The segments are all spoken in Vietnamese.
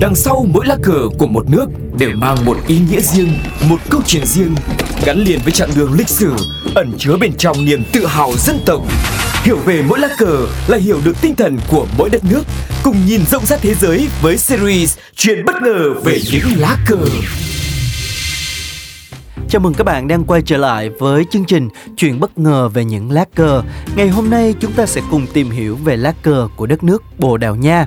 Đằng sau mỗi lá cờ của một nước đều mang một ý nghĩa riêng, một câu chuyện riêng, gắn liền với chặng đường lịch sử, ẩn chứa bên trong niềm tự hào dân tộc. Hiểu về mỗi lá cờ là hiểu được tinh thần của mỗi đất nước, cùng nhìn rộng rãi thế giới với series Chuyện bất ngờ về những lá cờ. Chào mừng các bạn đang quay trở lại với chương trình Chuyện bất ngờ về những lá cờ. Ngày hôm nay chúng ta sẽ cùng tìm hiểu về lá cờ của đất nước Bồ Đào Nha.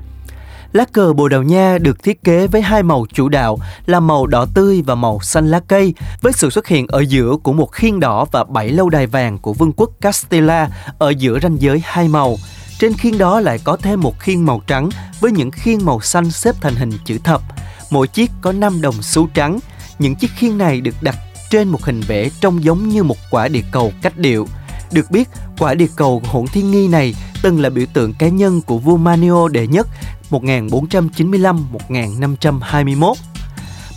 Lá cờ Bồ Đào Nha được thiết kế với hai màu chủ đạo là màu đỏ tươi và màu xanh lá cây, với sự xuất hiện ở giữa của một khiên đỏ và bảy lâu đài vàng của vương quốc Castilla ở giữa ranh giới hai màu. Trên khiên đó lại có thêm một khiên màu trắng với những khiên màu xanh xếp thành hình chữ thập. Mỗi chiếc có 5 đồng xu trắng. Những chiếc khiên này được đặt trên một hình vẽ trông giống như một quả địa cầu cách điệu. Được biết, quả địa cầu hỗn thiên nghi này từng là biểu tượng cá nhân của vua Manio đệ nhất 1495-1521.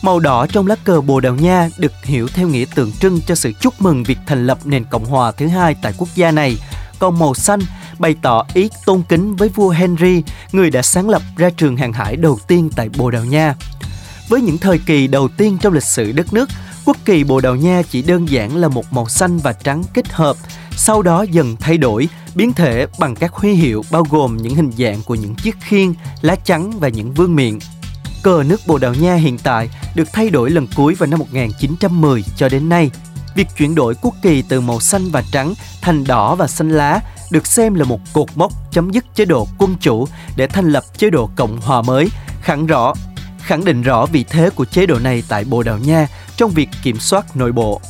Màu đỏ trong lá cờ Bồ Đào Nha được hiểu theo nghĩa tượng trưng cho sự chúc mừng việc thành lập nền Cộng hòa thứ hai tại quốc gia này. Còn màu xanh bày tỏ ý tôn kính với vua Henry, người đã sáng lập ra trường hàng hải đầu tiên tại Bồ Đào Nha. Với những thời kỳ đầu tiên trong lịch sử đất nước, quốc kỳ Bồ Đào Nha chỉ đơn giản là một màu xanh và trắng kết hợp, sau đó dần thay đổi, biến thể bằng các huy hiệu bao gồm những hình dạng của những chiếc khiên, lá chắn và những vương miện. Cờ nước Bồ Đào Nha hiện tại được thay đổi lần cuối vào năm 1910 cho đến nay. Việc chuyển đổi quốc kỳ từ màu xanh và trắng thành đỏ và xanh lá được xem là một cột mốc chấm dứt chế độ quân chủ để thành lập chế độ cộng hòa mới, khẳng rõ khẳng định rõ vị thế của chế độ này tại Bồ Đào Nha trong việc kiểm soát nội bộ.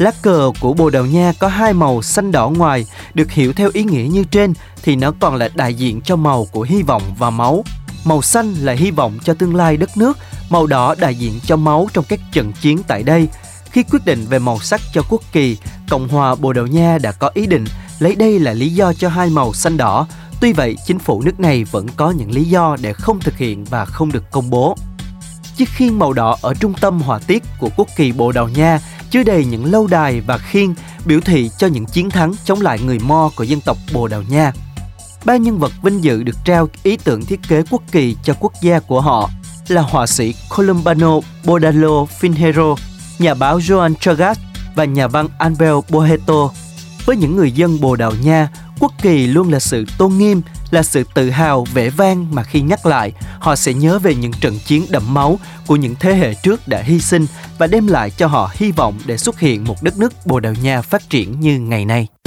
Lá cờ của Bồ Đào Nha có hai màu xanh đỏ ngoài, được hiểu theo ý nghĩa như trên thì nó còn là đại diện cho màu của hy vọng và máu. Màu xanh là hy vọng cho tương lai đất nước, màu đỏ đại diện cho máu trong các trận chiến tại đây. Khi quyết định về màu sắc cho quốc kỳ, Cộng hòa Bồ Đào Nha đã có ý định lấy đây là lý do cho hai màu xanh đỏ. Tuy vậy, chính phủ nước này vẫn có những lý do để không thực hiện và không được công bố. Chiếc khiên màu đỏ ở trung tâm họa tiết của quốc kỳ Bồ Đào Nha chứa đầy những lâu đài và khiên biểu thị cho những chiến thắng chống lại người Mo của dân tộc Bồ Đào Nha. Ba nhân vật vinh dự được trao ý tưởng thiết kế quốc kỳ cho quốc gia của họ là họa sĩ Columbano Bodalo Finhero, nhà báo Joan Chagas và nhà văn Albert Boheto. Với những người dân Bồ Đào Nha, quốc kỳ luôn là sự tôn nghiêm, là sự tự hào vẻ vang mà khi nhắc lại, họ sẽ nhớ về những trận chiến đẫm máu của những thế hệ trước đã hy sinh và đem lại cho họ hy vọng để xuất hiện một đất nước Bồ Đào Nha phát triển như ngày nay.